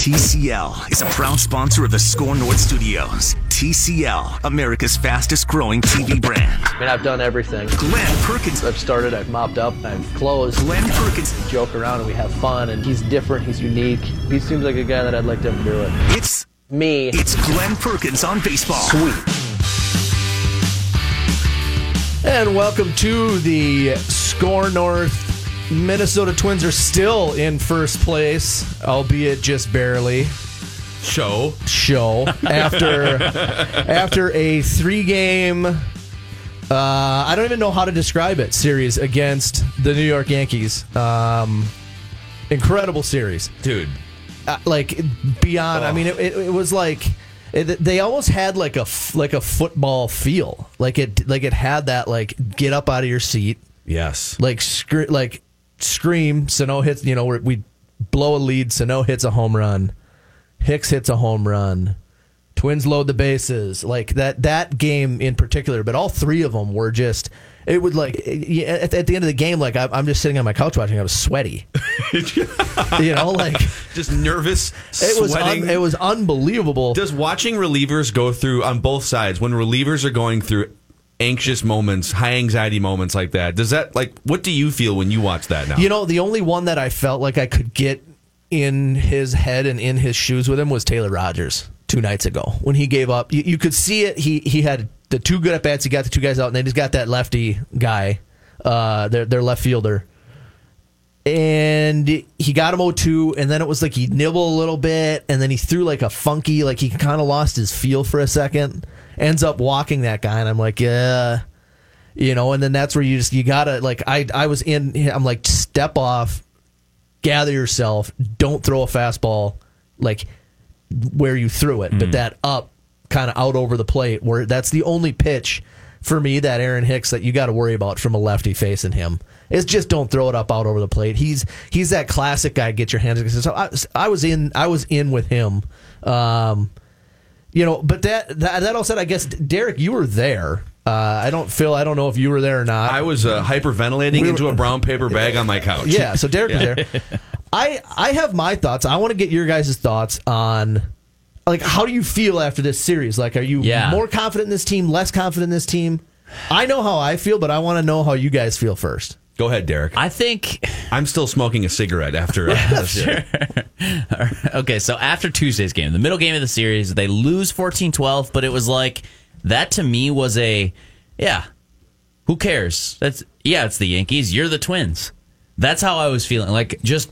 TCL is a proud sponsor of the SKOR North Studios. TCL, America's fastest growing TV brand. I mean, I've done everything. Glen Perkins. I've started, I've mopped up, I've closed. Glen Perkins. We joke around and we have fun, and he's different, he's unique. He seems like a guy that I'd like to have do it. It's Me. it's Glen Perkins on baseball. Sweet. And welcome to the SKOR North. Minnesota Twins are still in first place, albeit just barely. Show. Show after after a three game. Uh, I don't even know how to describe it. Series against the New York Yankees. Um, incredible series. Dude. uh, like beyond. I mean, it, it, it was like it, they almost had like a like a football feel. Like it like it had that like get up out of your seat, Yes. like scre- like scream. Sano hits. You know, we we blow a lead. Sano hits a home run. Hicks hits a home run. Twins load the bases. Like that that game in particular, but all three of them were just. It would like at, the end of the game, like I, I'm just sitting on my couch watching. I was sweaty. you know, like Just nervous, it was un- it was unbelievable. Does watching relievers go through on both sides when relievers are going through anxious moments, high anxiety moments like that? Does that like what do you feel when you watch that now? You know, the only one that I felt like I could get in his head and in his shoes with him was Taylor Rogers two nights ago when he gave up. You, you could see it. He he had the two good at bats. He got the two guys out, and then he's got that lefty guy, uh, their their left fielder. And he got him 0-2, and then it was like he nibbled a little bit, and then he threw like a funky, like he kind of lost his feel for a second. Ends up walking that guy, and I'm like, yeah, you know. And then that's where you just you gotta like I I was in. I'm like step off, gather yourself, don't throw a fastball like where you threw it, but that up kind of out over the plate where that's the only pitch for me that Aaron Hicks that you got to worry about from a lefty facing him. Is just don't throw it up out over the plate. He's he's that classic guy. Get your hands. So I, I was in I was in with him. Um, you know, but that, that that all said, I guess Derek, you were there. Uh, I don't feel I don't know if you were there or not. I was uh, hyperventilating We were- into a brown paper bag on my couch. Yeah, so Derek was there. I I have my thoughts. I want to get your guys' thoughts on like how do you feel after this series? Like are you Yeah. more confident in this team, less confident in this team? I know how I feel, but I want to know how you guys feel first. Go ahead, Derek. I think. I'm still smoking a cigarette after. Uh, Sure. okay, so after Tuesday's game, the middle game of the series, they lose 14 12, but it was like, that to me was a, yeah, who cares? That's, yeah, it's the Yankees. You're the Twins. That's how I was feeling. Like, just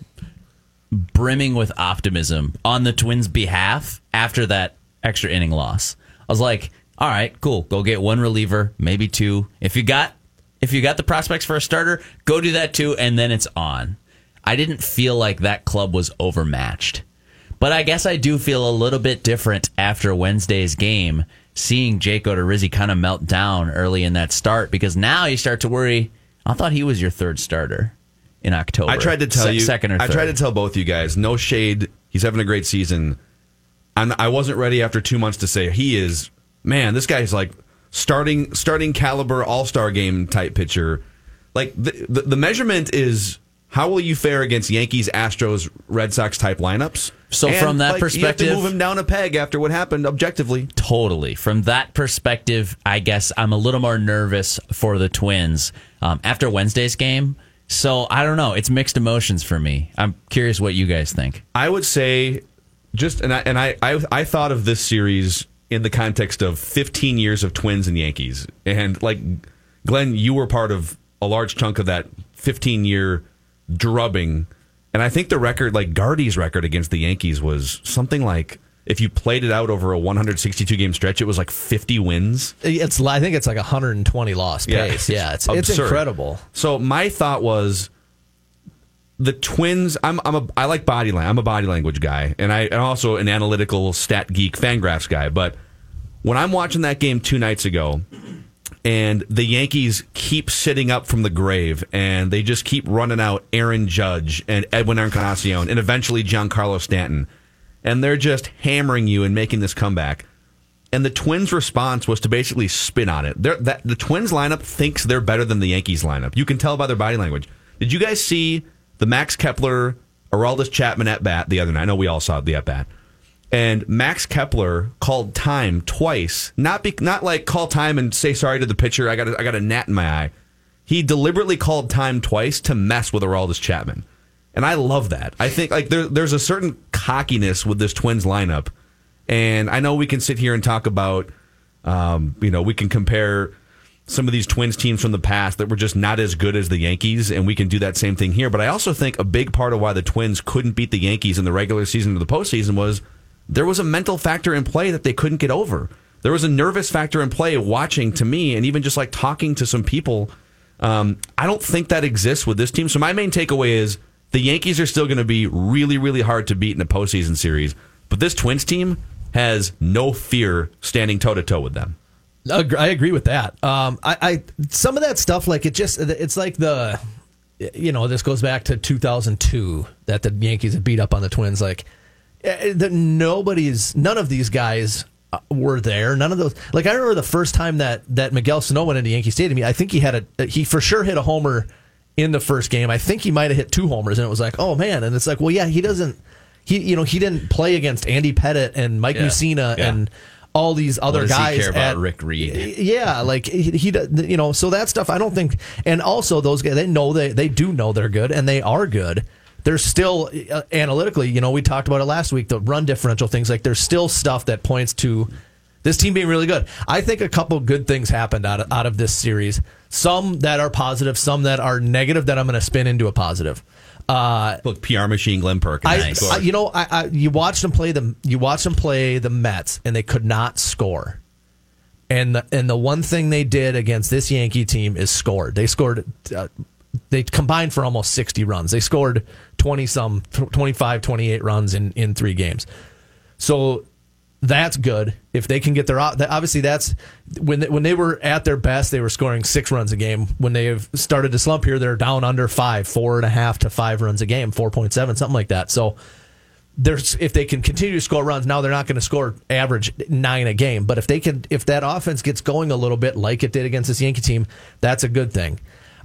brimming with optimism on the Twins' behalf after that extra inning loss. I was like, all right, cool. Go get one reliever, maybe two. If you got if you got the prospects for a starter, go do that too, and then it's on. I didn't feel like that club was overmatched. But I guess I do feel a little bit different after Wednesday's game, seeing Jake Odorizzi kind of melt down early in that start because now you start to worry. I thought he was your third starter in October. I tried to tell Se- you. second or I tried to tell both you guys. No shade. He's having a great season. I'm, I wasn't ready after two months to say he is. Man, this guy's like starting starting caliber All Star game type pitcher. Like the, the the measurement is how will you fare against Yankees, Astros, Red Sox type lineups. So And, from that like, you have perspective- to move him down a peg after what happened objectively. Totally. From that perspective, I guess I'm a little more nervous for the Twins um, after Wednesday's game. So I don't know. It's mixed emotions for me. I'm curious what you guys think. I would say just and I and I, I I thought of this series in the context of 15 years of Twins and Yankees, and like Glen, you were part of a large chunk of that 15 year drubbing, and I think the record, like Gardy's record against the Yankees, was something like if you played it out over a 162 game stretch, it was like 50 wins. It's I think it's like 120 loss Yeah. pace. Yeah, it's it's incredible. So my thought was the twins I'm I'm a I like body language. I'm a body language guy and I and also an analytical stat geek fangraphs guy, but when I'm watching that game 2 nights ago and the Yankees keep sitting up from the grave and they just keep running out Aaron Judge and Edwin Encarnacion and eventually Giancarlo Stanton and they're just hammering you and making this comeback. And the Twins' response was to basically spin on it. That, the Twins lineup thinks they're better than the Yankees lineup. You can tell by their body language. Did you guys see the Max Kepler Aroldis Chapman at bat the other night. I know we all saw the at bat. And Max Kepler called time twice. Not be, not like call time and say sorry to the pitcher. I got a, I got a gnat in my eye. He deliberately called time twice to mess with Aroldis Chapman. And I love that. I think like there, there's a certain cockiness with this Twins lineup. And I know we can sit here and talk about, um, you know, we can compare some of these Twins teams from the past that were just not as good as the Yankees, and we can do that same thing here. But I also think a big part of why the Twins couldn't beat the Yankees in the regular season or the postseason was there was a mental factor in play that they couldn't get over. There was a nervous factor in play watching to me, and even just like talking to some people. Um, I don't think that exists with this team. So my main takeaway is the Yankees are still going to be really, really hard to beat in a postseason series. But this Twins team has no fear standing toe to toe with them. I agree with that. Um, I, I some of that stuff, like it just, it's like the, you know, this goes back to 2002 that the Yankees had beat up on the Twins. Like eh, that, nobody's, none of these guys uh, were there. None of those. Like I remember the first time that that Miguel Sano went into Yankee Stadium. I think he had a, he for sure hit a homer in the first game. I think he might have hit two homers, and it was like, oh man. And it's like, well, yeah, he doesn't. He, you know, he didn't play against Andy Pettitte and Mike Yeah. Mussina Yeah. and all these other guys. care about at- Rick Reed? Yeah, like he, he, you know, so that stuff. I don't think, and also those guys, they know they they do know they're good, and they are good. There's still uh, analytically, you know, we talked about it last week. The run differential things, like there's still stuff that points to this team being really good. I think a couple good things happened out of, out of this series. Some that are positive, some that are negative. That I'm going to spin into a positive. Uh, Look, PR machine Glen Perkins. I, Nice. I- you know, I, I you watched them play the you watched them play the Mets, and they could not score. And the, and the one thing they did against this Yankee team is scored. They scored. Uh, they combined for almost 60 runs. They scored 20 some 25 28 runs in in 3 games. So that's good if they can get their obviously that's when they, when they were at their best they were scoring six runs a game. When they have started to slump here they're down under five four and a half to five runs a game 4.7 something like that. So there's if they can continue to score runs now they're not going to score average nine a game. But if they can if that offense gets going a little bit like it did against this yankee team that's a good thing.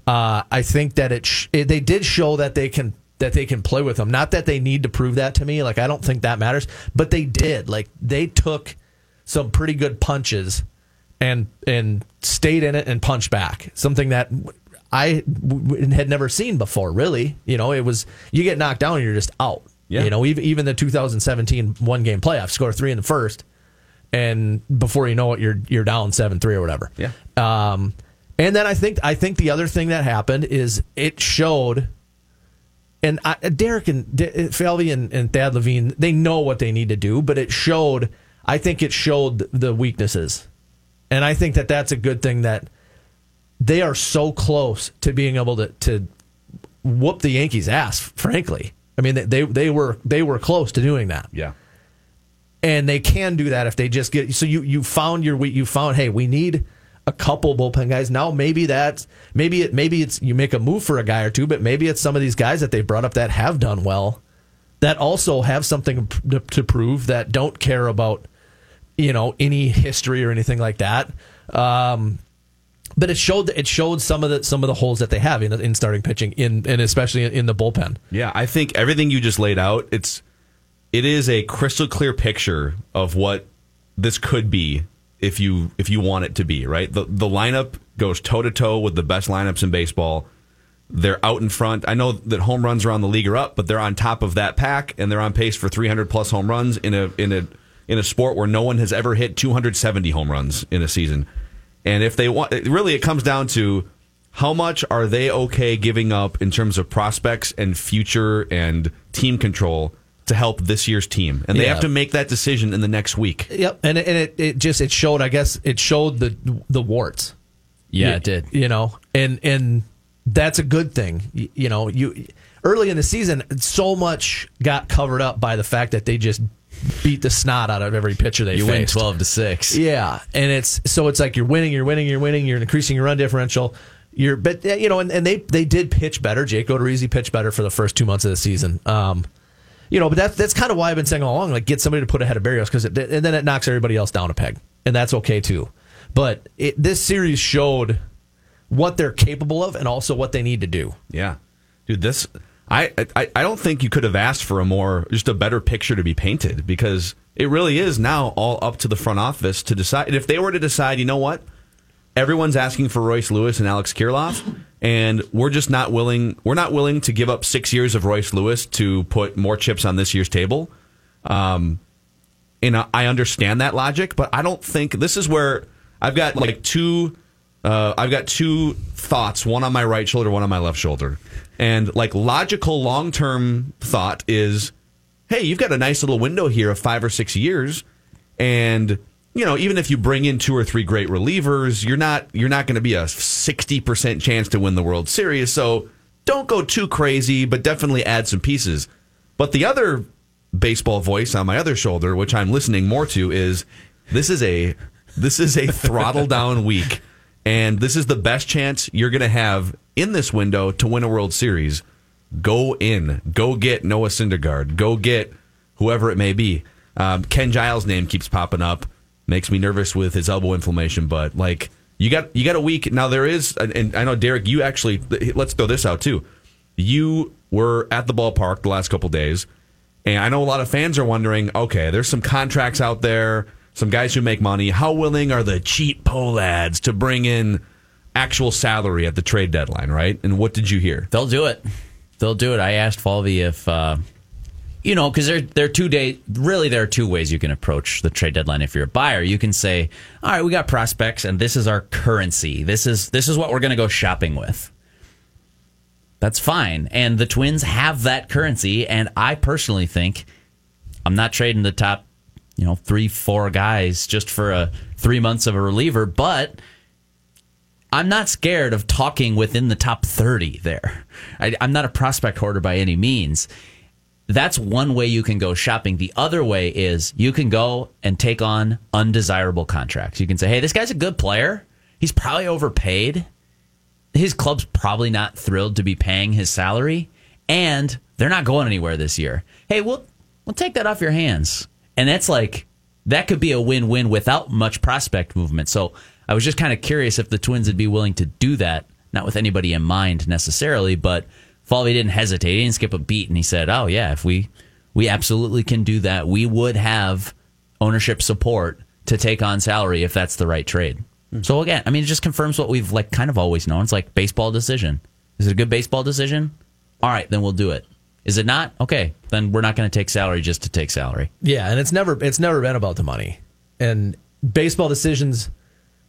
Uh, i think that it, sh- it they did show that they can that they can play with them not that they need to prove that to me like i don't think that matters but they did like they took some pretty good punches and and stayed in it and punched back something that I had never seen before. Really, you know, it was you get knocked down and you're just out. Yeah. You know, even even the 2017 one game playoff, score three in the first, and before you know it, you're you're down seven three or whatever. Yeah. Um, and then I think I think the other thing that happened is it showed. And I, Derek and D- Falvey and, and Thad Levine, they know what they need to do, but it showed. I think it showed the weaknesses, and I think that that's a good thing that they are so close to being able to to whoop the Yankees' ass. Frankly, I mean they they, they were they were close to doing that, Yeah. and they can do that if they just get. So you you found your you found hey we need a couple bullpen guys now. Maybe that's maybe it maybe it's you make a move for a guy or two, but maybe it's some of these guys that they brought up that have done well, that also have something to, to prove that don't care about you know any history or anything like that. Um, but it showed it showed some of the some of the holes that they have in in starting pitching in and especially in the bullpen. Yeah, I think everything you just laid out, it's it is a crystal clear picture of what this could be if you if you want it to be, right? The the lineup goes toe to toe with the best lineups in baseball. They're out in front. I know that home runs around the league are up, but they're on top of that pack and they're on pace for 300 plus home runs in a in a in a sport where no one has ever hit 270 home runs in a season. And if they want, really, it comes down to how much are they okay giving up in terms of prospects and future and team control to help this year's team, and they Yeah. have to make that decision in the next week. Yep, and it, and it, it just it showed. I guess it showed the the warts. Yeah, You- it did. You know, and and that's a good thing. You, you know, you early in the season, so much got covered up by the fact that they just beat the snot out of every pitcher they You win twelve to six. Yeah, and it's so it's like you're winning, you're winning, you're winning, you're increasing your run differential. You're but you know, and, and they they did pitch better. Jake Odorizzi pitched better for the first two months of the season. Um, you know, but that's that's kind of why I've been saying all along, like get somebody to put ahead of Berrios because and then it knocks everybody else down a peg, and that's okay too. But it, this series showed what they're capable of and also what they need to do. Yeah, dude, this I, I I don't think you could have asked for a more just a better picture to be painted because it really is now all up to the front office to decide. And if they were to decide, you know what, everyone's asking for Royce Lewis and Alex Kirilloff, and we're just not willing. We're not willing to give up six years of Royce Lewis to put more chips on this year's table. Um, and I- understand that logic, but I don't think this is where I've got like two. Uh, I've got two thoughts, one on my right shoulder, one on my left shoulder. And like logical long term thought is, hey, you've got a nice little window here of five or six years, and you know even if you bring in two or three great relievers, you're not you're not going to be a sixty percent chance to win the World Series. So don't go too crazy, but definitely add some pieces. But the other baseball voice on my other shoulder, which I'm listening more to, is this is a this is a throttle down week, and this is the best chance you're going to have in this window to win a World Series. Go in, go get Noah Syndergaard, go get whoever it may be. Um, Ken Giles' name keeps popping up, makes me nervous with his elbow inflammation. But like you got you got a week now. There is, and- I know Derek, you actually let's throw this out too. You were at the ballpark the last couple days. And I know a lot of fans are wondering, okay, there's some contracts out there, some guys who make money. How willing are the cheap lads to bring in actual salary at the trade deadline, right? And what did you hear? They'll do it. They'll do it. I asked Falvey if, uh, you know, because there, there are two day. Really, there are two ways you can approach the trade deadline. If you're a buyer, you can say, "All right, we got prospects, and this is our currency. This is this is what we're going to go shopping with." That's fine, and the Twins have that currency. And I personally think I'm not trading the top, you know, three, four guys just for a three months of a reliever, but I'm not scared of talking within the top 30 there. I, I'm not a prospect hoarder by any means. That's one way you can go shopping. The other way is you can go and take on undesirable contracts. You can say, hey, this guy's a good player. He's probably overpaid. His club's probably not thrilled to be paying his salary, and they're not going anywhere this year. Hey, we'll we'll take that off your hands. And that's like that could be a win-win without much prospect movement. So I was just kind of curious if the Twins would be willing to do that, not with anybody in mind necessarily, but Falvey didn't hesitate. He didn't skip a beat, and he said, "Oh yeah, if we we absolutely can do that, we would have ownership support to take on salary if that's the right trade." Hmm. So again, I mean, it just confirms what we've like kind of always known. It's like baseball decision. Is it a good baseball decision? All right, then we'll do it. Is it not? Okay, then we're not going to take salary just to take salary. Yeah, and it's never it's never been about the money. And baseball decisions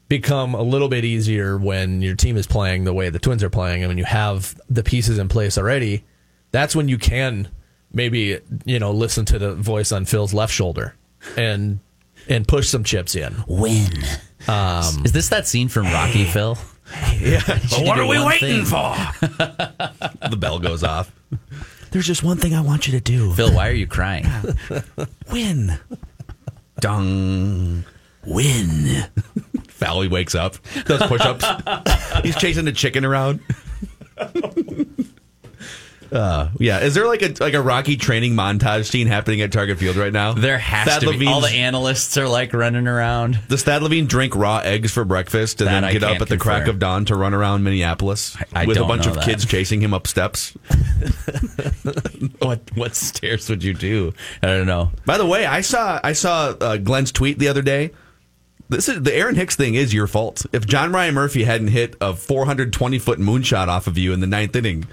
become a little bit easier when your team is playing the way the Twins are playing and when you have the pieces in place already. That's when you can maybe, you know, listen to the voice on Phil's left shoulder and and push some chips in. Win. Um, is this that scene from Rocky, Phil? Yeah. But what are we waiting for? the bell goes off. There's just one thing I want you to do. Phil, why are you crying? Win. Dung. Win. Falvey wakes up, does push ups. He's chasing the chicken around. Uh, yeah, is there like a like a Rocky training montage scene happening at Target Field right now? There has Thad to be. All the analysts are like running around. Does Thad Levine drink raw eggs for breakfast and That then I get up at the crack of dawn to run around Minneapolis I with a bunch of that. kids chasing him up steps? What what stairs would you do? I don't know. By the way, I saw I saw uh, Glen's tweet the other day. This is the Aaron Hicks thing is your fault. If John Ryan Murphy hadn't hit a 420 foot moonshot off of you in the ninth inning,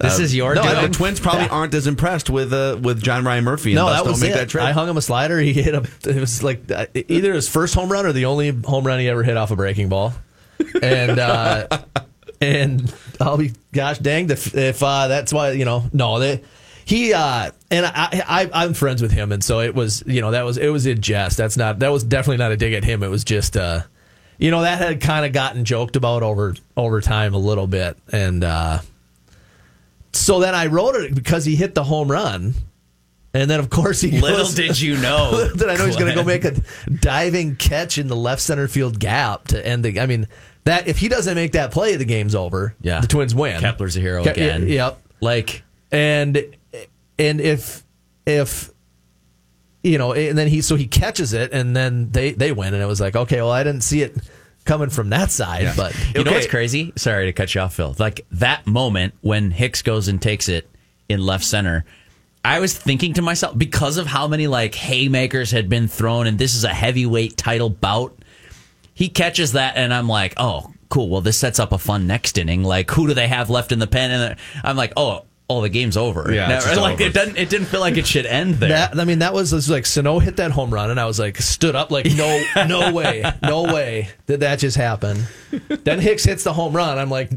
This is your no, doing. the Twins probably aren't as impressed with uh, with John Ryan Murphy. And No, that was make it. that. I hung him a slider. He hit a. It was like uh, either his first home run or the only home run he ever hit off a breaking ball. And uh, and I'll be gosh danged if if uh, that's why you know no they. He uh, and I, I I'm friends with him, and so it was you know that was it was in jest. That's not that was definitely not a dig at him. It was just uh, you know that had kind of gotten joked about over over time a little bit, and uh, so then I wrote it because he hit the home run, and then of course he Little goes- did you know that I know he's going to go make a diving catch in the left center field gap to end the. I mean that if he doesn't make that play, the game's over. Yeah. the Twins win. Kepler's a hero Ke- again. Yep. Like And and if if you know, and then he so he catches it, and then they they win, and it was like okay, well I didn't see it coming from that side, but You know what's crazy? Sorry to cut you off, Phil. Like that moment when Hicks goes and takes it in left center. I was thinking to myself because of how many like haymakers had been thrown, and this is a heavyweight title bout. He catches that, and I'm like, oh, cool. Well, this sets up a fun next inning. Like, who do they have left in the pen? And I'm like, oh, oh, the game's over. Yeah, Now, it's like over. it doesn't. It didn't feel like it should end there. That I mean, that was, was like Sano hit that home run, and I was like, stood up, like, no, no way, no way did that just happen. Then Hicks hits the home run. I'm like,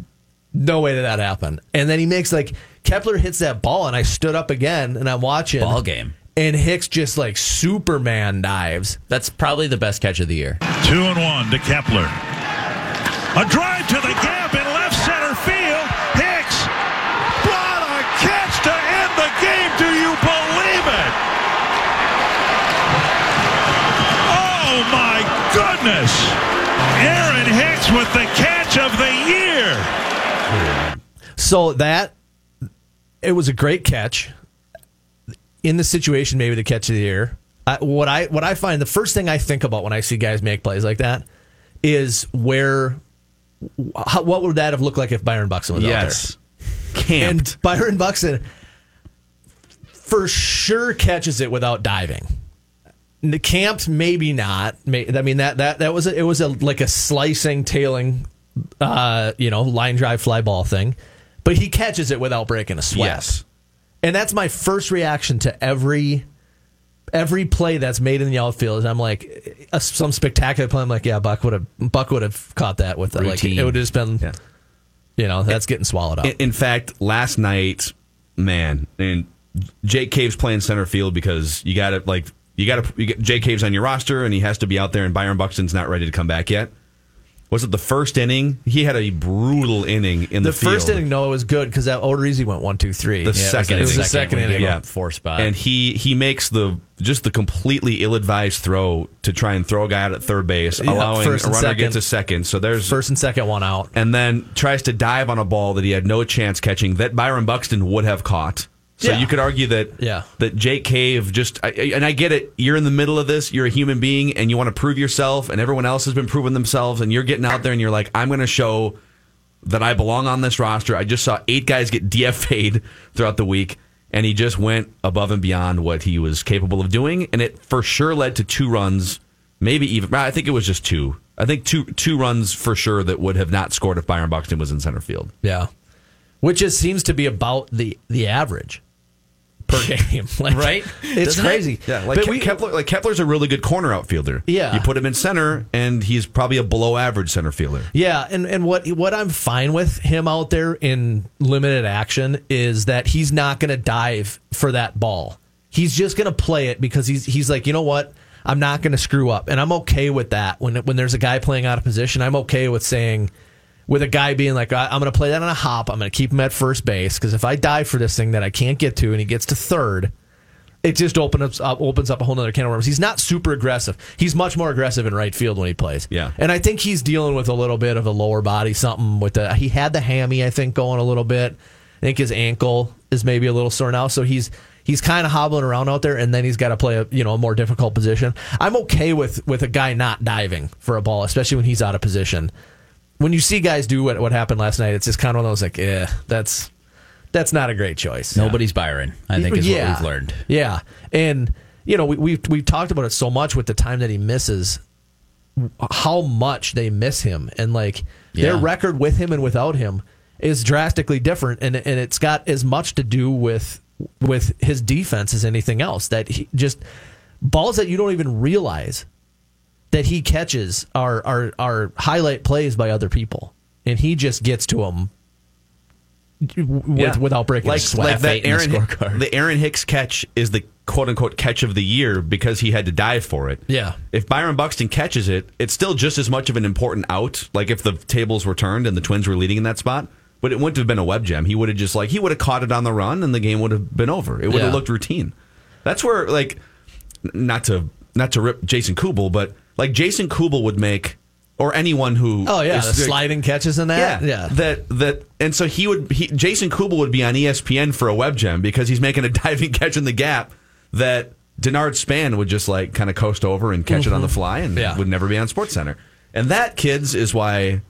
no way did that happen. And then he makes like Kepler hits that ball, and I stood up again, and I'm watching Ball game. and Hicks just like Superman dives. That's probably the best catch of the year. Two and one to Kepler. A drive to the gap in left center field. Hicks. What a catch to end the game. Do you believe it? Oh my goodness. Aaron Hicks with the catch of the year. So that it was a great catch in the situation, maybe the catch of the year. I, what I what I find the first thing I think about when I see guys make plays like that is where how, what would that have looked like if Byron Buxton was Yes. out there? Camped. And Byron Buxton for sure catches it without diving. The camped, maybe not. I mean that that that was a, it was a like a slicing, tailing, uh, you know, line drive fly ball thing, but he catches it without breaking a sweat. yes. And that's my first reaction to every every play that's made in the outfield. Is I'm like uh, some spectacular play. I'm like, yeah, Buck would have Buck would have caught that with like it would have just been, Yeah. you know, that's getting swallowed up. In, in fact, last night, man, and Jake Cave's playing center field because you got to like you got to you get Jake Cave's on your roster and he has to be out there, and Byron Buxton's not ready to come back yet. Was it the first inning? He had a brutal inning in the, the first inning, no, it was good because that Odorizzi went one, two, three. The Yeah, second it was inning. the second when he inning. Yeah. Four spot. and he he makes the just the completely ill-advised throw to try and throw a guy out at third base, Yeah, allowing a runner second. get to second. So there's First and second one out. and then tries to dive on a ball that he had no chance catching that Byron Buxton would have caught. So Yeah. you could argue that Yeah. that Jake Cave just I, and I get it. You're in the middle of this. You're a human being, and you want to prove yourself. And everyone else has been proving themselves, and you're getting out there and you're like, I'm going to show that I belong on this roster. I just saw eight guys get DFA'd throughout the week, and he just went above and beyond what he was capable of doing, and it for sure led to two runs, maybe even. I think it was just two. I think two two runs for sure that would have not scored if Byron Buxton was in center field. Yeah, which is seems to be about the the average per game. Like, Right? It's Doesn't it? crazy. Yeah, like But Ke- we- Kepler. Like Kepler's a really good corner outfielder. Yeah. you put him in center, and he's probably a below average center fielder. Yeah, and, and what what I'm fine with him out there in limited action is that he's not going to dive for that ball. He's just going to play it because he's he's like, you know what? I'm not going to screw up, and I'm okay with that. When when there's a guy playing out of position, I'm okay with saying, with a guy being like, I- I'm going to play that on a hop. I'm going to keep him at first base because if I dive for this thing that I can't get to, and he gets to third, it just opens up uh, opens up a whole other can of worms. He's not super aggressive. He's much more aggressive in right field when he plays. Yeah. and I think he's dealing with a little bit of a lower body something with the. He had the hammy, I think, going a little bit. I think his ankle is maybe a little sore now, so he's he's kind of hobbling around out there, and then he's got to play a you know a more difficult position. I'm okay with with a guy not diving for a ball, especially when he's out of position. When you see guys do what what happened last night, it's just kind of one of those like, yeah, that's that's not a great choice. Nobody's Byron, I think, is Yeah. what we've learned. Yeah, and you know we, we've we've talked about it so much with the time that he misses, how much they miss him, and like their record with him and without him is drastically different, and and it's got as much to do with with his defense as anything else. That he just balls that you don't even realize that he catches are are are highlight plays by other people, and he just gets to them. With, without breaking like, a sweat. like that F8 the Aaron scorecard. the Aaron Hicks catch is the quote unquote catch of the year because he had to dive for it. Yeah. If Byron Buxton catches it, it's still just as much of an important out. Like if the tables were turned and the Twins were leading in that spot, but it wouldn't have been a web gem. He would have just like he would have caught it on the run and the game would have been over. It would Yeah. have looked routine. That's where like not to not to rip Jason Kubel, but like Jason Kubel would make or anyone who Oh yeah, is- the sliding catches in that. yeah, yeah. That that, and so he would. He, Jason Kubel would be on ESPN for a web gem because he's making a diving catch in the gap that Denard Span would just like kind of coast over and catch it on the mm-hmm. fly and Yeah. would never be on Sports Center. And that, kids, is why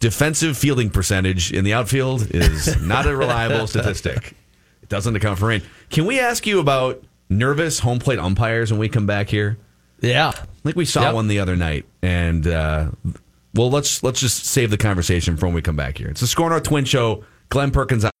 defensive fielding percentage in the outfield is not a reliable statistic. It doesn't account for rain. Can we ask you about nervous home plate umpires when we come back here? Yeah. I think we saw Yep. one the other night, and uh, well, let's let's just save the conversation for when we come back here. It's the SKOR North Twin Show. Glen Perkins.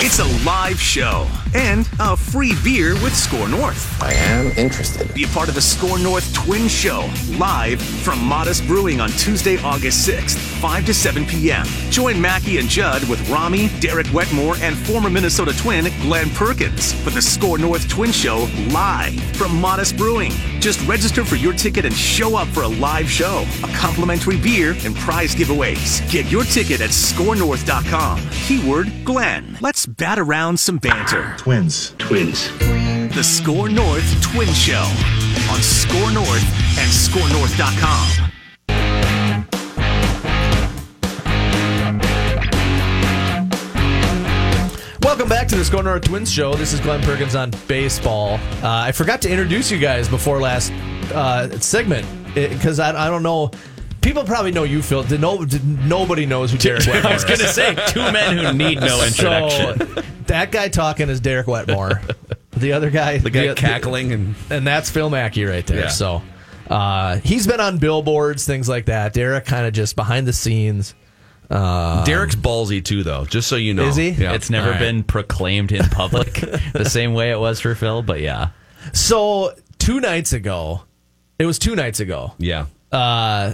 It's a live show and a free beer with SKOR North. I am interested. Be a part of the SKOR North Twin Show live from Modist Brewing on Tuesday, August 6th, 5 to 7 p.m. Join Mackey and Judd with Rami, Derek Wetmore, and former Minnesota Twin Glen Perkins for the SKOR North Twin Show live from Modist Brewing. Just register for your ticket and show up for a live show, a complimentary beer, and prize giveaways. Get your ticket at skornorth.com. Keyword Glen. Let's bat around some banter. Twins. Twins. The SKOR North Twin Show on SKOR North and skornorth.com. Welcome back to the SKOR North Twins Show. This is Glen Perkins on baseball. Uh, I forgot to introduce you guys before last uh, segment because I, I don't know. People probably know you, Phil. Did no, did, nobody knows who Derek Wetmore I was going to say two men who need no introduction. So, that guy talking is Derek Wetmore. The other guy, The guy cackling and and that's Phil Mackey right there. Yeah. So uh, he's been on billboards, things like that. Derek kind of just behind the scenes. Derek's ballsy too, though. Just so you know, Is he? Yeah. It's never All right. been proclaimed in public the same way it was for Phil, but yeah. So two nights ago, it was two nights ago. Yeah. Uh,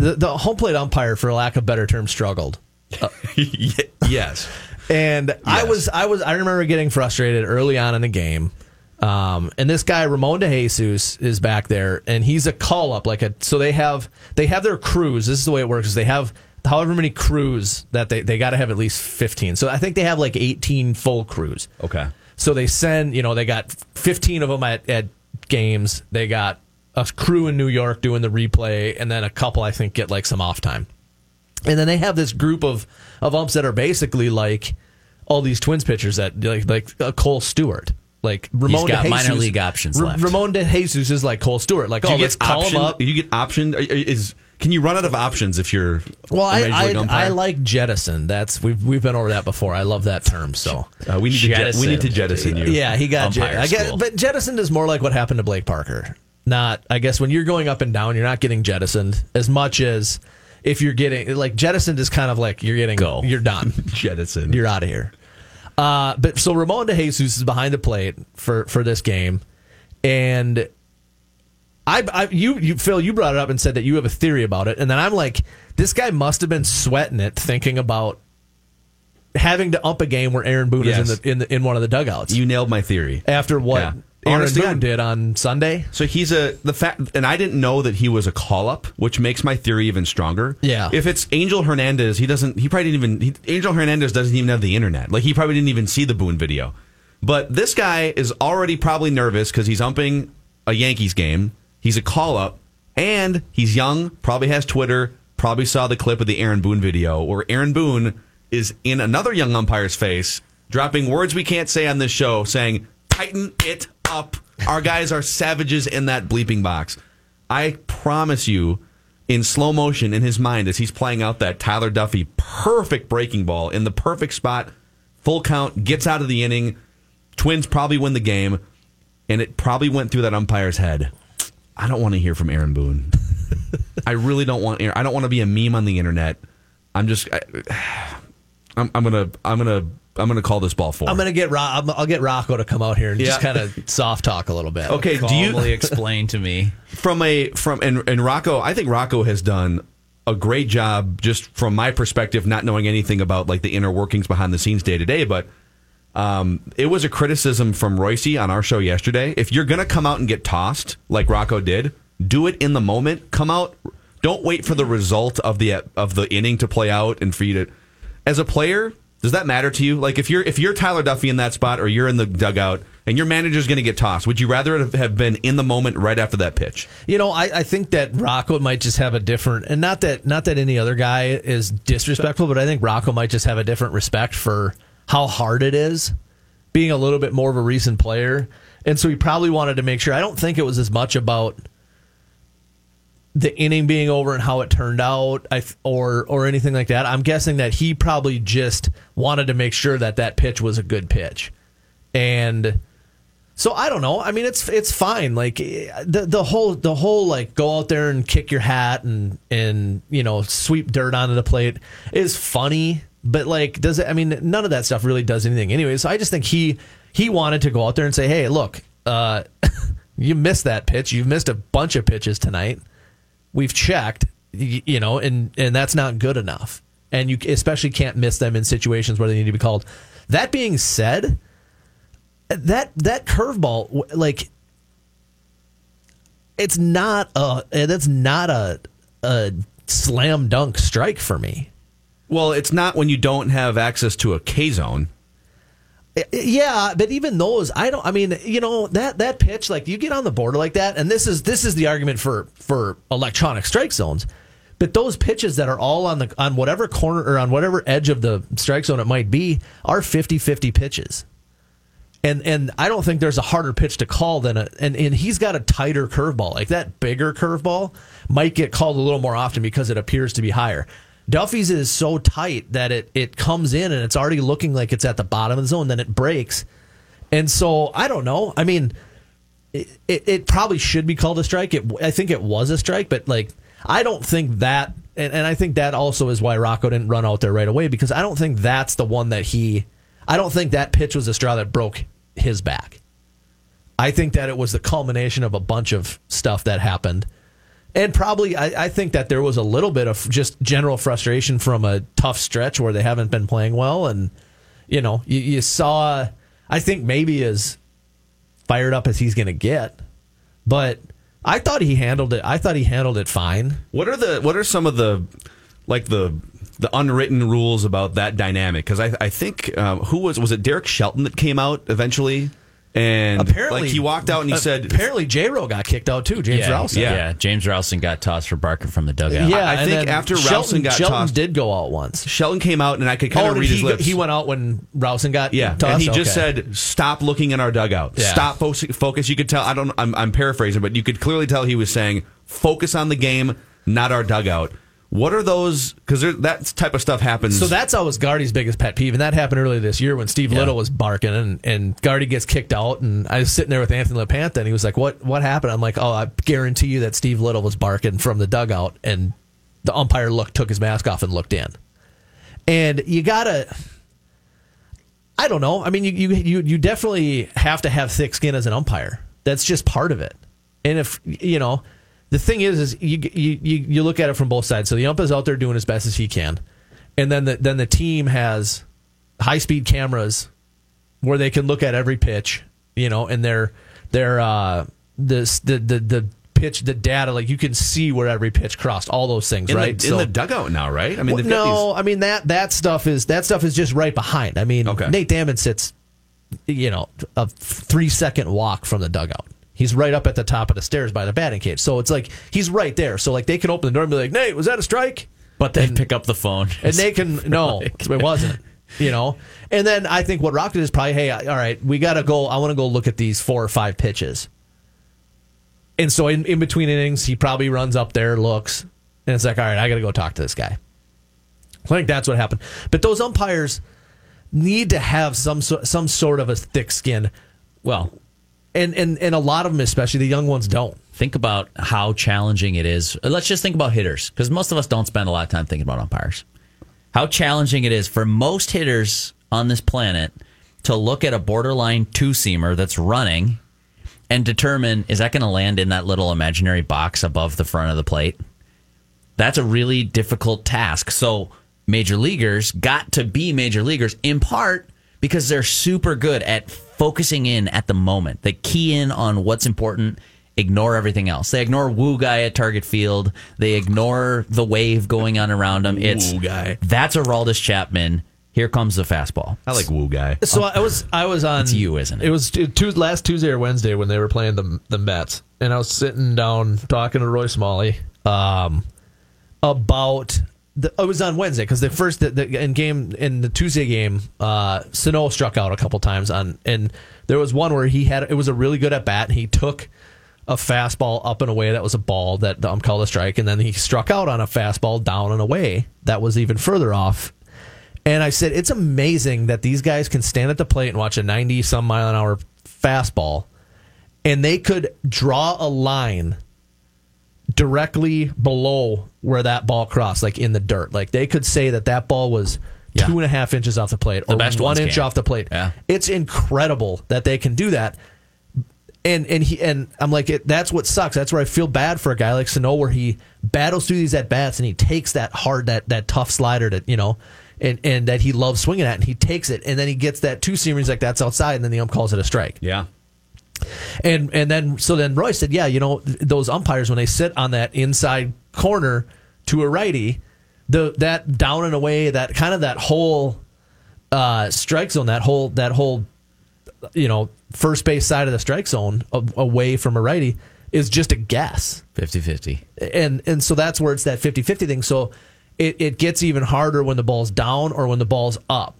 the the home plate umpire, for lack of better term, struggled. yes. And I was, I was, I remember getting frustrated early on in the game. Um, and this guy Ramon De Jesus is back there, and he's a call up like a. So they have they have their crews. This is the way it works: is they have however many crews that they they got to have at least fifteen. So I think they have like eighteen full crews. Okay. So they send, you know, they got 15 of them at, at games. They got a crew in New York doing the replay, and then a couple, I think, get like some off time. And then they have this group of, of umps that are basically like all these Twins pitchers that like like uh, Kohl Stewart. Like Ramon He's got minor league options Ra- left. Ramon De Jesus is like Kohl Stewart. Like, Do oh, you let's get call him up. You get optioned? Is can you run out of options if you're Well, a I major I. I like jettison. That's we've we've been over that before. I love that term. So Uh, we need to jet, we Jettison. need to jettison you. Yeah, he got jet- I but jettisoned is more like what happened to Blake Parker. Not, I guess, when you're going up and down, you're not getting jettisoned as much as if you're getting like jettisoned is kind of like you're getting Go. you're done, jettisoned, you're out of here. Uh, but so Ramon De Jesus is behind the plate for for this game, and I, I you you Phil you brought it up and said that you have a theory about it, and then I'm like, this guy must have been sweating it thinking about having to ump a game where Aaron Boone Yes. is in the in the in one of the dugouts you nailed my theory. after what Yeah. Aaron God. did on Sunday. So he's a the fact, and I didn't know that he was a call up, which makes my theory even stronger. Yeah. If it's Angel Hernandez, he doesn't. He probably didn't even. He, Angel Hernandez doesn't even have the internet. Like he probably didn't even see the Boone video. But this guy is already probably nervous because he's umping a Yankees game. He's a call up, and he's young. Probably has Twitter. Probably saw the clip of the Aaron Boone video where Aaron Boone is in another young umpire's face, dropping words we can't say on this show, saying "tighten it up." Our guys are savages in that bleeping box. I promise you, in slow motion in his mind as he's playing out that Tyler Duffey perfect breaking ball in the perfect spot, full count, gets out of the inning. Twins probably win the game, and it probably went through that umpire's head. I don't want to hear from Aaron Boone. I really don't want. I don't want to be a meme on the internet. I'm just. I, I'm, I'm gonna. I'm gonna. I'm gonna call this ball four. I'm gonna get Ro- I'm- I'll get Rocco to come out here and just kind of soft talk a little bit. okay. Do you Calmly explain to me. from a from and, and Rocco, I think Rocco has done a great job just from my perspective, not knowing anything about like the inner workings behind the scenes day to day, but um, it was a criticism from Royce on our show yesterday. If you're gonna come out and get tossed like Rocco did, do it in the moment. Come out. Don't wait for the result of the of the inning to play out and for you to. As a player, Does that matter to you? Like if you're if you're Tyler Duffey in that spot or you're in the dugout and your manager's going to get tossed, would you rather have- been in the moment right after that pitch? You know, I, I think that Rocco might just have a different, and not that not that any other guy is disrespectful, but I think Rocco might just have a different respect for how hard it is, being a little bit more of a recent player, and so he probably wanted to make sure. I don't think it was as much about the inning being over and how it turned out, or or anything like that. I'm guessing that he probably just wanted to make sure that that pitch was a good pitch, and. So I don't know. I mean, it's it's fine. Like eh, the the whole the whole like go out there and kick your hat and and you know sweep dirt onto the plate is funny. But like, does it? I mean, none of that stuff really does anything anyway. So I just think he he wanted to go out there and say, hey, look, uh, you missed that pitch. You've missed a bunch of pitches tonight. We've checked, you know, and and that's not good enough. And you especially can't miss them in situations where they need to be called. That being said that that curveball like it's not a that's not a a slam dunk strike for me. Well, it's not when you don't have access to a K zone. Yeah, but even those, I don't. I mean, you know that that pitch, like you get on the border like that, and this is this is the argument for for electronic strike zones. But those pitches that are all on the on whatever corner or on whatever edge of the strike zone it might be are 50-50 pitches. And and I don't think there's a harder pitch to call than a and, and he's got a tighter curveball. Like that bigger curveball might get called a little more often because it appears to be higher. Duffey's is so tight that it it comes in and it's already looking like it's at the bottom of the zone, then it breaks. And so I don't know. I mean, it, it, it probably should be called a strike. It, I think it was a strike, but like I don't think that, and, and I think that also is why Rocco didn't run out there right away because I don't think that's the one that he. I don't think that pitch was the straw that broke his back. I think that it was the culmination of a bunch of stuff that happened. And probably, I, I think that there was a little bit of just general frustration from a tough stretch where they haven't been playing well. And, you know, you, you saw, I think maybe as fired up as he's going to get. But I thought he handled it. I thought he handled it fine. What are the what are some of the like the the unwritten rules about that dynamic? Because I I think um, who was was it Derek Shelton that came out eventually, and Apparently, like he walked out and he uh, said apparently J Ro got kicked out too. James yeah, Rowson. yeah, yeah. James Rowson got tossed for barking from the dugout. Yeah, I and think after Shelton, Rowson got Shelton tossed- did go out once. Shelton came out and I could kind oh, of did read he, his lips. he went out when Rowson got Yeah, tossed? and he just said, "Stop looking in our dugout. Yeah. Stop fo- focus." You could tell. I don't. I'm, I'm paraphrasing, but you could clearly tell he was saying, "Focus on the game, not our dugout." What are those? Because that type of stuff happens. So that's always Gardy's biggest pet peeve, and that happened earlier this year when Steve Liddle was barking, and, and Guardy gets kicked out, and I was sitting there with Anthony LaPanta, and he was like, "What what happened?" I'm like, "Oh, I guarantee you that Steve Liddle was barking from the dugout, and the umpire looked, took his mask off, and looked in." And you gotta, I don't know. I mean, you you you you definitely have to have thick skin as an umpire. That's just part of it. And if you know, the thing is, is you you you, look at it from both sides. So the ump is out there doing as best as he can, and then the then the team has high speed cameras where they can look at every pitch, you know, and they're they're uh the the the the pitch the data like you can see where every pitch crossed all those things in, right the, in the dugout now, right? I mean, well, no, I mean that that stuff is that stuff is just right behind. I mean, Okay. Nate Damon sits, you know, a three second walk from the dugout. He's right up at the top of the stairs by the batting cage. So it's like he's right there. So like they can open the door and be like, "Nate, was that a strike?" But they pick up the phone. And they can no, it wasn't. You know, and then I think what Rocket is probably, hey, all right, we got to go. I want to go look at these four or five pitches. And so in, in between innings, he probably runs up there, looks, and it's like, all right, I got to go talk to this guy. I think that's what happened. But those umpires need to have some some sort of a thick skin. well, And and and a lot of them, especially the young ones, don't. think about how challenging it is. Let's just think about hitters, because most of us don't spend a lot of time thinking about umpires. How challenging it is for most hitters on this planet to look at a borderline two seamer that's running and determine is that going to land in that little imaginary box above the front of the plate? That's a really difficult task. So, major leaguers got to be major leaguers in part because they're super good at focusing in at the moment. They key in on what's important, ignore everything else. They ignore woo guy at target field. They ignore the wave going on around them. It's Woo guy. That's Aroldis Chapman. Here comes the fastball. I like woo guy. So I was I was on. It's you, isn't it? It was t- Tues- last Tuesday or Wednesday when they were playing the the Mets, and I was sitting down talking to Roy Smalley um, about. The, it was on Wednesday because the first the, the in game in the Tuesday game, uh, Sano struck out a couple times on, and there was one where he had it was a really good at bat. and He took a fastball up and away that was a ball that the ump called a strike, and then he struck out on a fastball down and away that was even further off and I said, it's amazing that these guys can stand at the plate and watch a 90 some mile an hour fastball, and they could draw a line directly below where that ball crossed, like in the dirt. Like they could say that that ball was Yeah. two and a half inches off the plate or best one inch can. off the plate. Yeah. It's incredible that they can do that. And and he and I'm like it, that's what sucks. That's where I feel bad for a guy like Sano, where he battles through these at bats and he takes that hard that that tough slider that you know, and and that he loves swinging at, and he takes it, and then he gets that two seam. He's like that's outside, and then the ump calls it a strike. Yeah. And and then so then Roy said, yeah, you know those umpires when they sit on that inside corner to a righty, the that down and away that kind of that whole uh, strike zone, that whole that whole you know first base side of the strike zone away from a righty is just a guess. 50-50. and and so that's where it's that 50-50 thing. So it, it gets even harder when the ball's down or when the ball's up.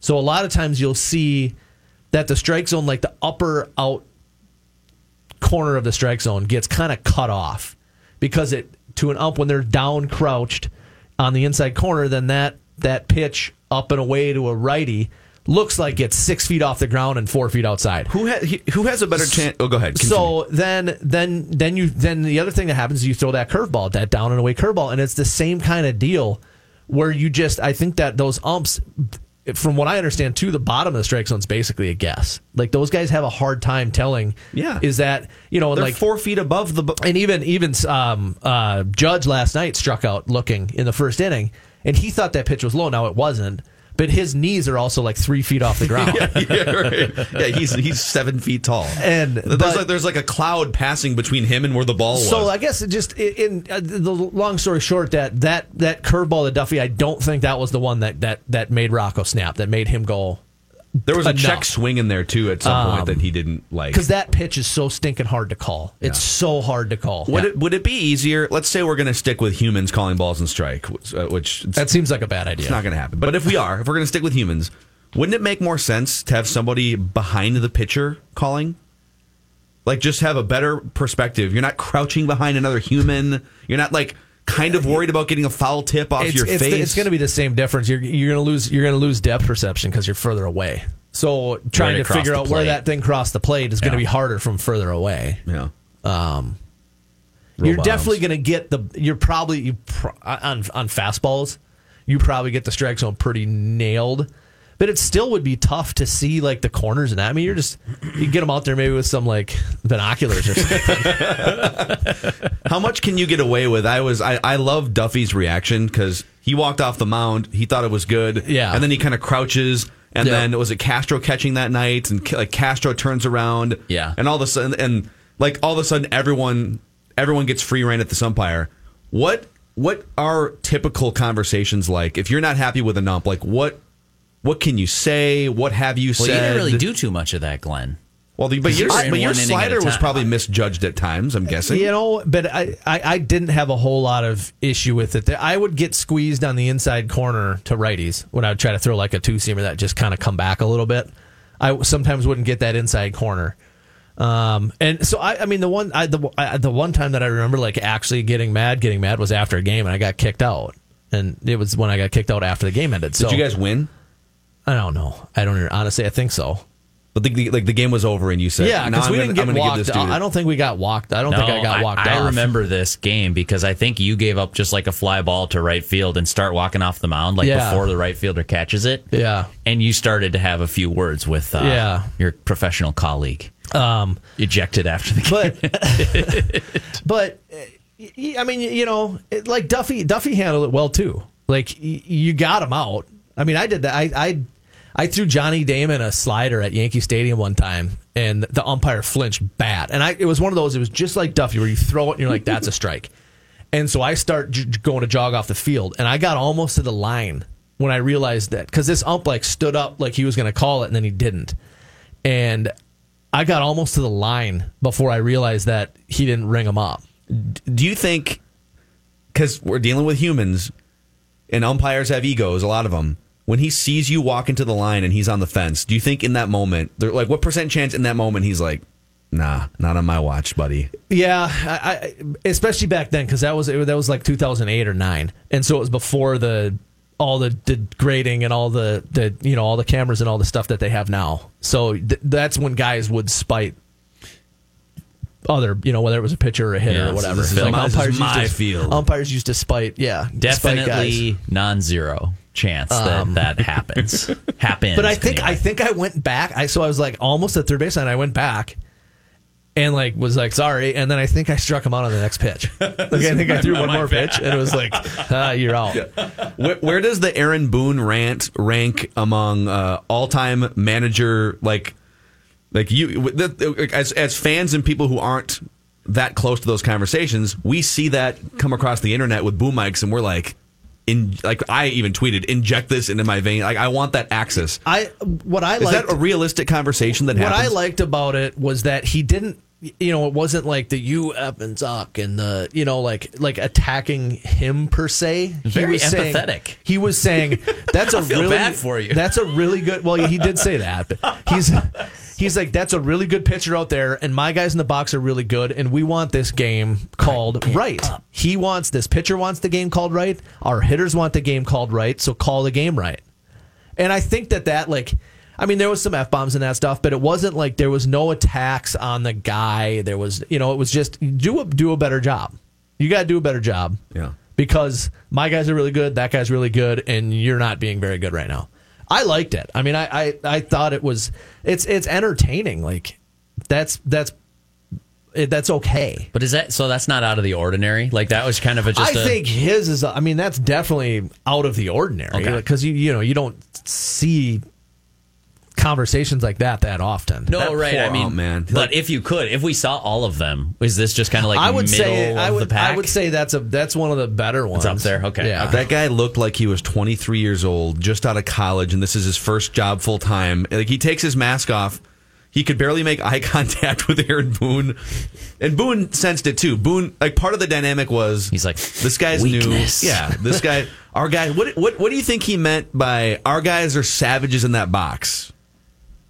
So a lot of times you'll see that the strike zone like the upper out corner of the strike zone gets kind of cut off because it to an ump when they're down crouched on the inside corner then that that pitch up and away to a righty looks like it's six feet off the ground and four feet outside Who has who has a better chance? Oh, go ahead. Continue. so then, then, then you, then the other thing that happens is you throw that curveball, that down and away curveball, and it's the same kind of deal where you just, I think that those umps, from what I understand, too, the bottom of the strike zone is basically a guess. Like those guys have a hard time telling. Yeah. is that you know, like four feet above the. and even even um, uh, Judge last night struck out looking in the first inning, and he thought that pitch was low. Now it wasn't, but his knees are also like three feet off the ground. yeah, right. yeah, he's he's seven feet tall, And- there's but- like there's like a cloud passing between him and where the ball was. So I guess it just in, in uh, the long story short that that that curveball to Duffey, I don't think that was the one that that that made Rocco snap, that made him go there was a enough. check swing in there too at some point Um, that he didn't like. because that pitch is so stinking hard to call. It's so hard to call. Would it would it be easier? Let's say we're going to stick with humans calling balls and strike, which, uh, which it's, that seems like a bad idea. it's not going to happen. But if we are, if we're going to stick with humans, wouldn't it make more sense to have somebody behind the pitcher calling? Like just have a better perspective. You're not crouching behind another human. You're not like kind of worried about getting a foul tip off it's, your it's, face. it's going to be the same difference. You're you're going to lose you're going to lose depth perception because you're further away. So trying to figure the out where that thing crossed the plate is going to be harder from further away. yeah. Um, you're Robot definitely going to get the. You're probably you pro, on on fastballs. You probably get the strike zone pretty nailed, but it still would be tough to see like the corners and that. I mean, you're just you get them out there maybe with some like binoculars or something. How much can you get away with? I was I, I love Duffey's reaction because he walked off the mound. He thought it was good. Yeah. And then he kind of crouches. And Yeah. then was it Castro catching that night? And like Castro turns around. Yeah. And all of a sudden, and like all of a sudden, everyone everyone gets free reign at this umpire. What what are typical conversations like? If you're not happy with an ump, like what what can you say? What have you said? Well, said? you didn't really do too much of that, Glen. well. the- But your were in but your one inning at a slider was probably misjudged at times. I'm guessing. you know, but I, I I didn't have a whole lot of issue with it. I would get squeezed on the inside corner to righties when I would try to throw like a two seamer that just kind of come back a little bit. I sometimes wouldn't get that inside corner. Um, and so I, I mean, the one, I, the, I, the one time that I remember like actually getting mad, getting mad was after a game and I got kicked out. And it was when I got kicked out after the game ended. So Did you guys win? I don't know. I don't honestly. I think so. But the, the- like the game was over, and you said, Yeah, because we gonna- didn't get walked. I don't think we got walked. I don't think I got walked I, remember this game because I think you gave up just like a fly ball to right field and start walking off the mound like Yeah. before the right fielder catches it. Yeah. And you started to have a few words with uh, Yeah. your professional colleague. Um, Ejected after the game. but but I mean, you know, it, like Duffey Duffey handled it well too. Like you got him out. I mean, I did that. I I, I threw Johnny Damon a slider at Yankee Stadium one time, and the umpire flinched bad. And I it was one of those. It was just like Duffey, where you throw it and you're like, "That's a strike." And so I start j- going to jog off the field, and I got almost to the line, when I realized that because this ump like stood up like he was going to call it and then he didn't, and I got almost to the line before I realized that he didn't ring him up. Do you think, because we're dealing with humans and umpires have egos, a lot of them, when he sees you walk into the line and he's on the fence, do you think in that moment, they're like, what percent chance in that moment he's like, nah, not on my watch, buddy? Yeah, I, I, especially back then because that was that was like 2008 or nine, and so it was before the all the, the grading and all the, the you know all the cameras and all the stuff that they have now. So th- that's when guys would spite other you know whether it was a pitcher or a hitter Yeah, or whatever. this is Like my- this is umpires my used to, field. Umpires used to spite, yeah, guys. Definitely non-zero chance that that happens. Happens. But I think anyway. I think I went back. I so I was like almost at third base, and I went back and like was like sorry, and then I think I struck him out on the next pitch. Like I think I threw one more pitch, and it was like ah, you're out. Where, where does the Aaron Boone rant rank among uh, all-time manager like like you the, as as fans and people who aren't that close to those conversations? We see that come across the internet with boom mics, and we're like. In, like I even tweeted, inject this into my vein. Like I want that access. I what I Is liked, that a realistic conversation that what happens? I liked about it was that he didn't. You know, it wasn't like the you up and the you know like like attacking him per se. He Very was saying- empathetic. he was saying that's a really bad for you. That's a really good. Well, he did say that, but he's he's like that's a really good pitcher out there, and my guys in the box are really good, and we want this game called right. He wants this pitcher wants the game called right. Our hitters want the game called right, so call the game right. And I think that that like, I mean, there was some f bombs and that stuff, but it wasn't like there was no attacks on the guy. There was, you know, it was just do a do a better job. You got to do a better job. Yeah. Because my guys are really good, that guy's really good, and you're not being very good right now. I liked it. I mean, I I, I thought it was it's it's entertaining. Like that's that's it, that's okay. But is that so? That's not out of the ordinary. Like that was kind of a just. I a, think his is. I mean, that's definitely out of the ordinary Okay. because you you know you don't see conversations like that that often. No, That right. poor I mean, ump, man. But Like- if you could, if we saw all of them, is this just kind of like I would middle say of I would the pack? I would say that's a that's one of the better ones. up there? Okay. Yeah. Okay. That guy looked like he was 23 years old, just out of college, and this is his first job full time. Like he takes his mask off. He could barely make eye contact with Aaron Boone, and Boone sensed it too. Boone, like part of the dynamic was He's like, this guy's "Weakness." new. Yeah, this guy, our guy. What what what do you think he meant by our guys are savages in that box?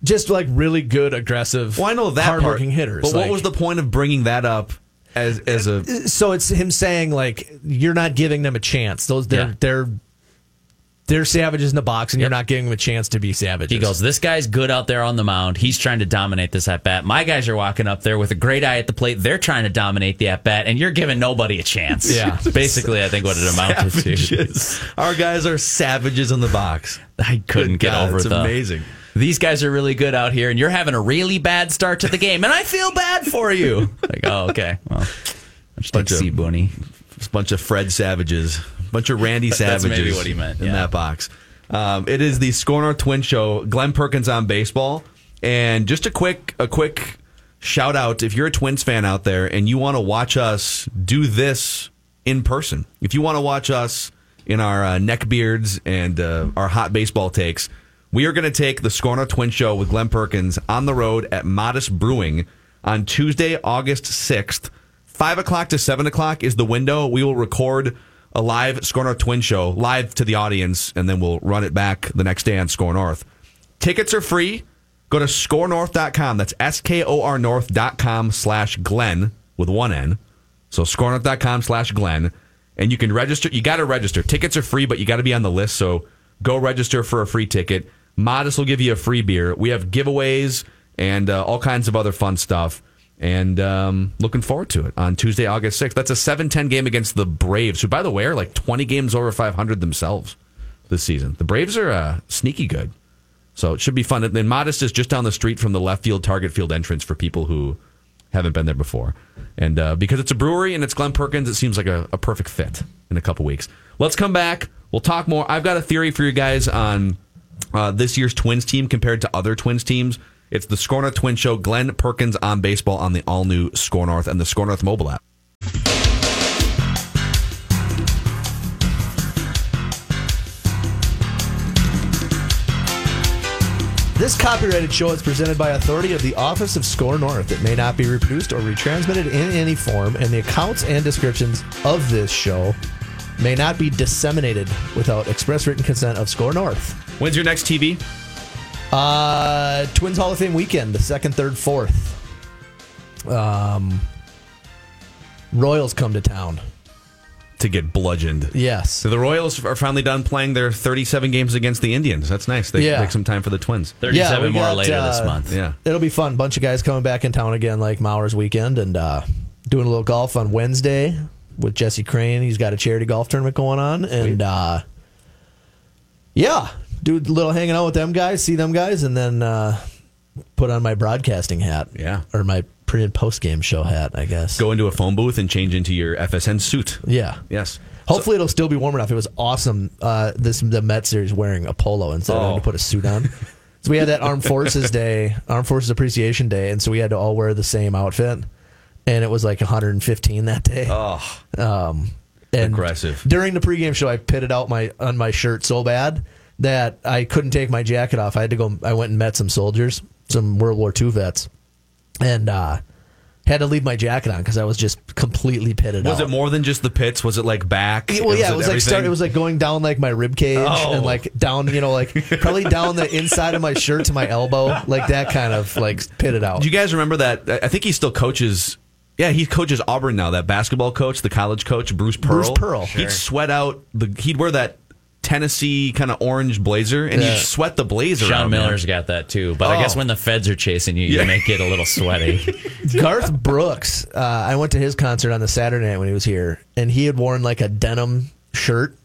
Just like really good, aggressive. Well, I know that part, hardworking hitters. But what was the point of bringing that up as as a? Uh, so it's him saying like you're not giving them a chance. Those they're Yeah. they're they're savages in the box, and Yep. you're not giving them a chance to be savages. He goes, This guy's good out there on the mound. He's trying to dominate this at bat. My guys are walking up there with a great eye at the plate. They're trying to dominate the at bat, and you're giving nobody a chance. Yeah. Basically, I think what it amounted to. Our guys are savages in the box. I couldn't Good get God, over it's the amazing. These guys are really good out here, and you're having a really bad start to the game, and I feel bad for you. Like, oh, okay. Well, I just of- C Booney. It's a bunch of Fred Savages, a bunch of Randy Savages. That's maybe what he meant, in yeah. that box. Um, it is the SKOR North Twin Show. Glen Perkins on baseball, and just a quick a quick shout out if you're a Twins fan out there and you want to watch us do this in person. If you want to watch us in our uh, neck beards and uh, our hot baseball takes, we are going to take the SKOR North Twin Show with Glen Perkins on the road at Modist Brewing on Tuesday, August sixth. Five o'clock to seven o'clock is the window. We will record a live SKOR North Twin Show live to the audience, and then we'll run it back the next day on SKOR North. Tickets are free. Go to skornorth.com. That's S K O R North.com slash Glen with one N. So skornorth.com slash Glen. And you can register. You got to register. Tickets are free, but you got to be on the list. So go register for a free ticket. Modist will give you a free beer. We have giveaways and uh, all kinds of other fun stuff. And um, looking forward to it on Tuesday, August 6th. That's a 7 10 game against the Braves, who, by the way, are like 20 games over 500 themselves this season. The Braves are uh, sneaky good. So it should be fun. And then Modist is just down the street from the left field target field entrance for people who haven't been there before. And uh, because it's a brewery and it's Glen Perkins, it seems like a, a perfect fit in a couple weeks. Let's come back. We'll talk more. I've got a theory for you guys on uh, this year's Twins team compared to other Twins teams. It's the SKOR North Twin Show. Glen Perkins on baseball on the all new SKOR North and the SKOR North mobile app. This copyrighted show is presented by authority of the Office of SKOR North. It may not be reproduced or retransmitted in any form, and the accounts and descriptions of this show may not be disseminated without express written consent of SKOR North. When's your next TV? Uh, Twins Hall of Fame weekend, the second, third, fourth. Um, Royals come to town. To get bludgeoned. Yes. So the Royals are finally done playing their 37 games against the Indians. That's nice. They Yeah. take some time for the Twins. 37 we more got, later uh, this month. Yeah. It'll be fun. Bunch of guys coming back in town again, like Mauer's weekend, and uh, doing a little golf on Wednesday with Jesse Crain. He's got a charity golf tournament going on, and uh, yeah, do a little hanging out with them guys, see them guys, and then uh, put on my broadcasting hat. Yeah. or my pre and post game show hat, I guess. Go into a phone booth and change into your FSN suit. Yeah. Yes. Hopefully it'll still be warm enough. It was awesome. Uh, this the Met series wearing a polo instead of having Oh. to put a suit on. so we had that Armed Forces Day, Armed Forces Appreciation Day, and so we had to all wear the same outfit, and it was like 115 that day. Oh, Um, and Aggressive. During the pregame show, I pitted out my on my shirt so bad that I couldn't take my jacket off. I had to go. I went and met some soldiers, some World War II vets, and uh, had to leave my jacket on because I was just completely pitted out. was it more than just the pits? Was it like back? Yeah, well, yeah, it was like everything? start. It was like going down like my rib cage Oh. and like down, you know, like probably down the inside of my shirt to my elbow, like that kind of like pitted out. Do you guys remember that? I think he still coaches. Yeah, he coaches Auburn now. That basketball coach, the college coach, Bruce Pearl. Bruce Pearl. He'd sweat out the. He'd wear that Tennessee kind of orange blazer, and Yeah. he'd sweat the blazer. Sean out, man. Miller's got that too. But I Oh. guess when the feds are chasing you, you Yeah. make it a little sweaty. Garth Brooks. Uh, I went to his concert on the Saturday night when he was here, and he had worn like a denim shirt.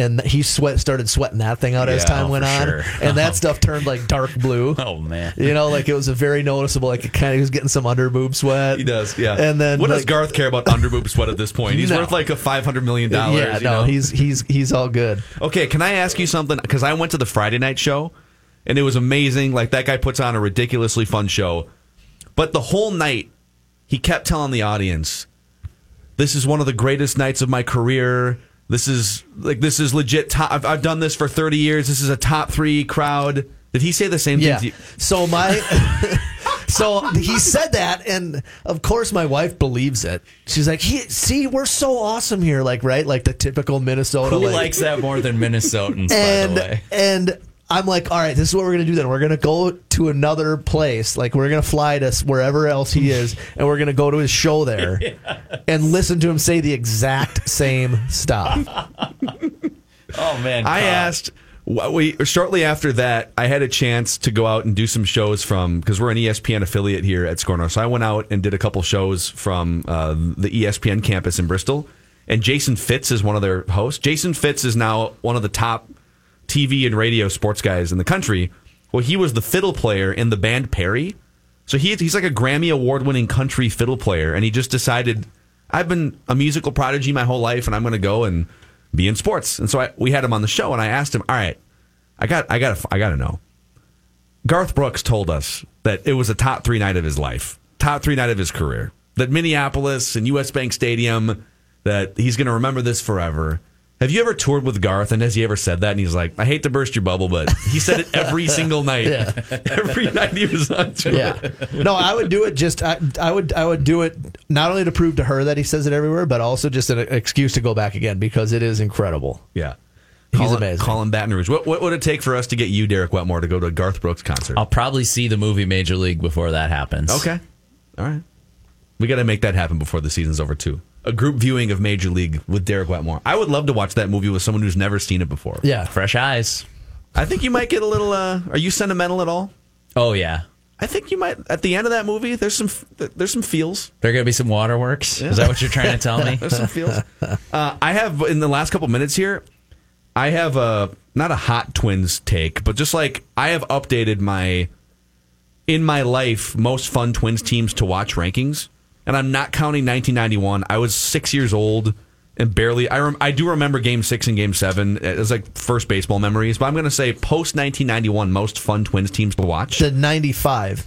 And he sweat started sweating that thing out as time oh, went on, sure. and that oh, stuff turned like dark blue. oh, man. You know, like it was a very noticeable. Like it kind of he was getting some underboob sweat. He does, yeah. And then what does Garth care about underboob sweat at this point? He's No. worth like a five hundred million dollars. Yeah, you no, know? he's he's he's all good. Okay, can I ask you something? Because I went to the Friday night show, and it was amazing. Like that guy puts on a ridiculously fun show, but the whole night he kept telling the audience, "This is one of the greatest nights of my career. This is like this is legit. Top, I've, I've done this for thirty years. This is a top three crowd." Did he say the same Yeah. thing? To you? So my so he said that, and of course my wife believes it. She's like, he, "See, we're so awesome here, like right, like the typical Minnesota." Who like- likes that more than Minnesotans, and by the way? and I'm like, all right, this is what we're gonna do. Then we're gonna go to another place. Like we're gonna fly to wherever else he is, and we're gonna go to his show there and listen to him say the exact same stuff. Oh, man. I Todd. asked. We shortly after that, I had a chance to go out and do some shows from because we're an ESPN affiliate here at SKOR North. So I went out and did a couple shows from uh, the ESPN campus in Bristol. And Jason Fitz is one of their hosts. Jason Fitz is now one of the top TV and radio sports guys in the country. Well, he was the fiddle player in the band Perry. So he, he's like a Grammy award winning country fiddle player. And he just decided, I've been a musical prodigy my whole life and I'm going to go and be in sports. And so I, we had him on the show and I asked him, all right, I got, I got, I got to know. Garth Brooks told us that it was a top three night of his life, top three night of his career. That Minneapolis and US Bank Stadium, that he's going to remember this forever. Have you ever toured with Garth and has he ever said that? And he's like, I hate to burst your bubble, but he said it every single night. Yeah. Every night he was on tour. Yeah, no, I would do it. Just I, I would I would do it not only to prove to her that he says it everywhere, but also just an excuse to go back again because it is incredible. Yeah. He's Call amazing. Call him Baton Rouge. What, what would it take for us to get you, Derek Wetmore, to go to a Garth Brooks concert? I'll probably see the movie Major League before that happens. Okay. All right. We got to make that happen before the season's over, too. A group viewing of Major League with Derek Wetmore. I would love to watch that movie with someone who's never seen it before. Yeah, Fresh eyes. I think you might get a little. Uh, are you sentimental at all? Oh, yeah. I think you might. At the end of that movie, there's some. There's some feels. There going to be some waterworks? Is that what you're trying to tell me? There's some feels. Uh, I have in the last couple minutes here. I have a not a hot Twins take, but just like I have updated my in my life most fun Twins teams to watch rankings, and I'm not counting 1991. I was six years old and barely. I rem, I do remember Game Six and Game Seven as like first baseball memories, but I'm going to say post 1991 most fun Twins teams to watch. the '95.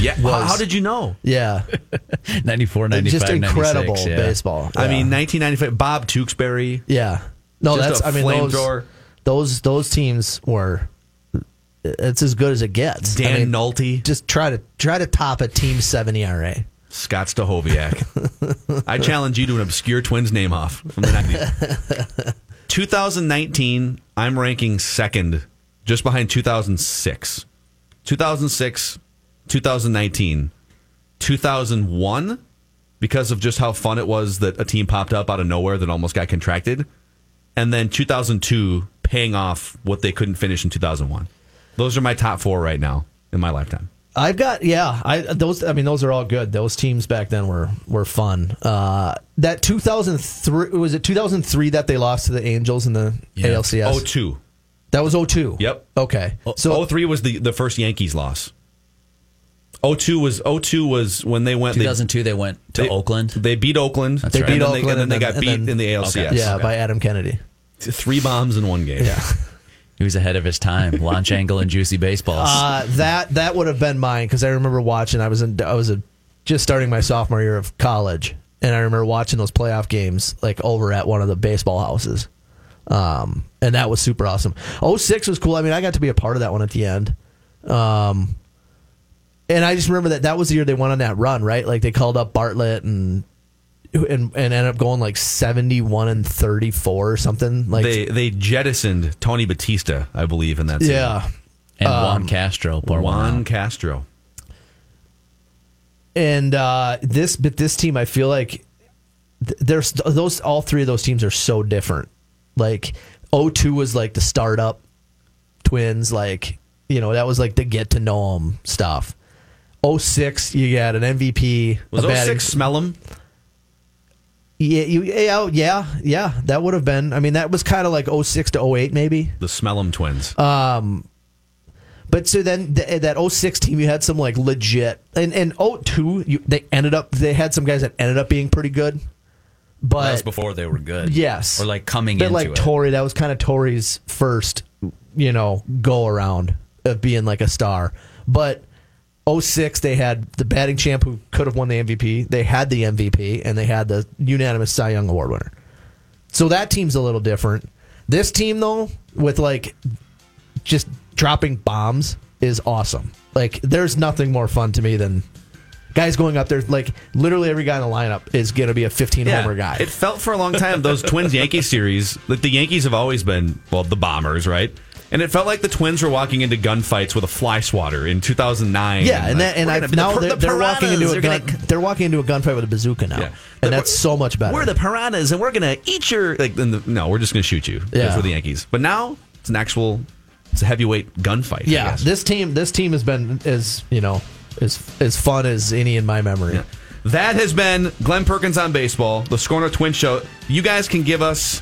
yeah, how, was- how did you know? Yeah, 94, 95, just incredible yeah. baseball. I mean, 1995. Bob Tewksbury. yeah. No, Just that's a I mean those, flamethrower. those those teams were it's as good as it gets. Dan I mean, Naulty, just try to try to top a team seven ERA. Scott Stahoviak. I challenge you to an obscure Twins name off from the 90s. 2019, I'm ranking second, just behind 2006. 2006, 2019, 2001, because of just how fun it was that a team popped up out of nowhere that almost got contracted. And then 2002, paying off what they couldn't finish in 2001. Those are my top four right now in my lifetime. I've got yeah. I those I mean those are all good. Those teams back then were were fun. Uh, that 2003 was it 2003 that they lost to the Angels in the ALCS. 02. That was 02. Yep. Okay. So 03 was the, the first Yankees loss. 02 was 02 was when they went. 2002, they went to they- Oakland. They beat Oakland. That's They right. beat and then Oakland they, and then they got then- beat and in the Okay. ALCS. yeah, by Adam Kennedy. Three bombs in one game. Yeah. He was ahead of his time. Launch angle and juicy baseballs. Uh, that that would have been mine because I remember watching. I was in. I was a, just starting my sophomore year of college, and I remember watching those playoff games like over at one of the baseball houses. Um, and that was super awesome. 06 was cool. I mean, I got to be a part of that one at the end. Um, and I just remember that that was the year they went on that run, right? Like they called up Bartlett and and and ended up going like 71 and 34 or something. Like They they jettisoned Tony Batista, I believe, in that. season. yeah. and um, Juan Castro. Pour one Juan. Castro. and uh, this but this team i feel like th- there's those all three of those teams are so different like 02 was like the startup twins like you know that was like the get to know them stuff 06 you got an mvp Was a batting- 06 smell him? Yeah, you, yeah yeah yeah that would have been i mean that was kind of like 06 to 08 maybe The smell him twins. Uh, But so then th- that 06 team, you had some like legit, and and 02, you, they ended up they had some guys that ended up being pretty good. But That was before they were good. yes, Or like coming but into like it. Torii, that was kind of Torii's first, you know, go around of being like a star. But 06, they had the batting champ who could have won the MVP. They had the MVP, and they had the unanimous Cy Young Award winner. So that team's a little different. This team, though, with like just dropping bombs, is awesome. Like, there's nothing more fun to me than guys going up there. Like, literally every guy in the lineup is going to be a 15 homer guy. It felt for a long time those Twins Yankees series that the Yankees have always been well the bombers, right? And it felt like the Twins were walking into gunfights with a fly swatter in 2009. Yeah, and that, and I now the, they're, the they're walking into a gun, gonna- they're walking into a gunfight with a bazooka now, Yeah. and that's so much better. We're the piranhas, and we're gonna eat your like. the, no, we're just gonna shoot you. Yeah, Yeah. we're the Yankees. But now it's an actual, it's a heavyweight gunfight. I yeah, this team this team has been as you know as as fun as any in my memory. Yeah. That has been Glen Perkins on baseball, the SKOR North Twin Show. You guys can give us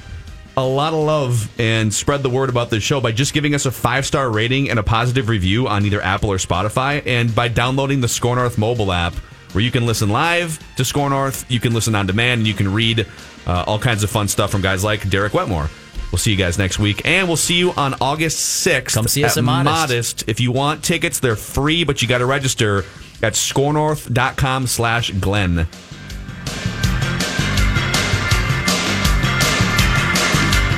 a lot of love and spread the word about this show by just giving us a five star rating and a positive review on either Apple or Spotify, and by downloading the SKOR North mobile app, where you can listen live to SKOR North, you can listen on demand, and you can read uh, all kinds of fun stuff from guys like Derek Wetmore. We'll see you guys next week, and we'll see you on August 6th Come see us at Modist. If you want tickets, they're free, but you got to register at skornorth.com slash Glen.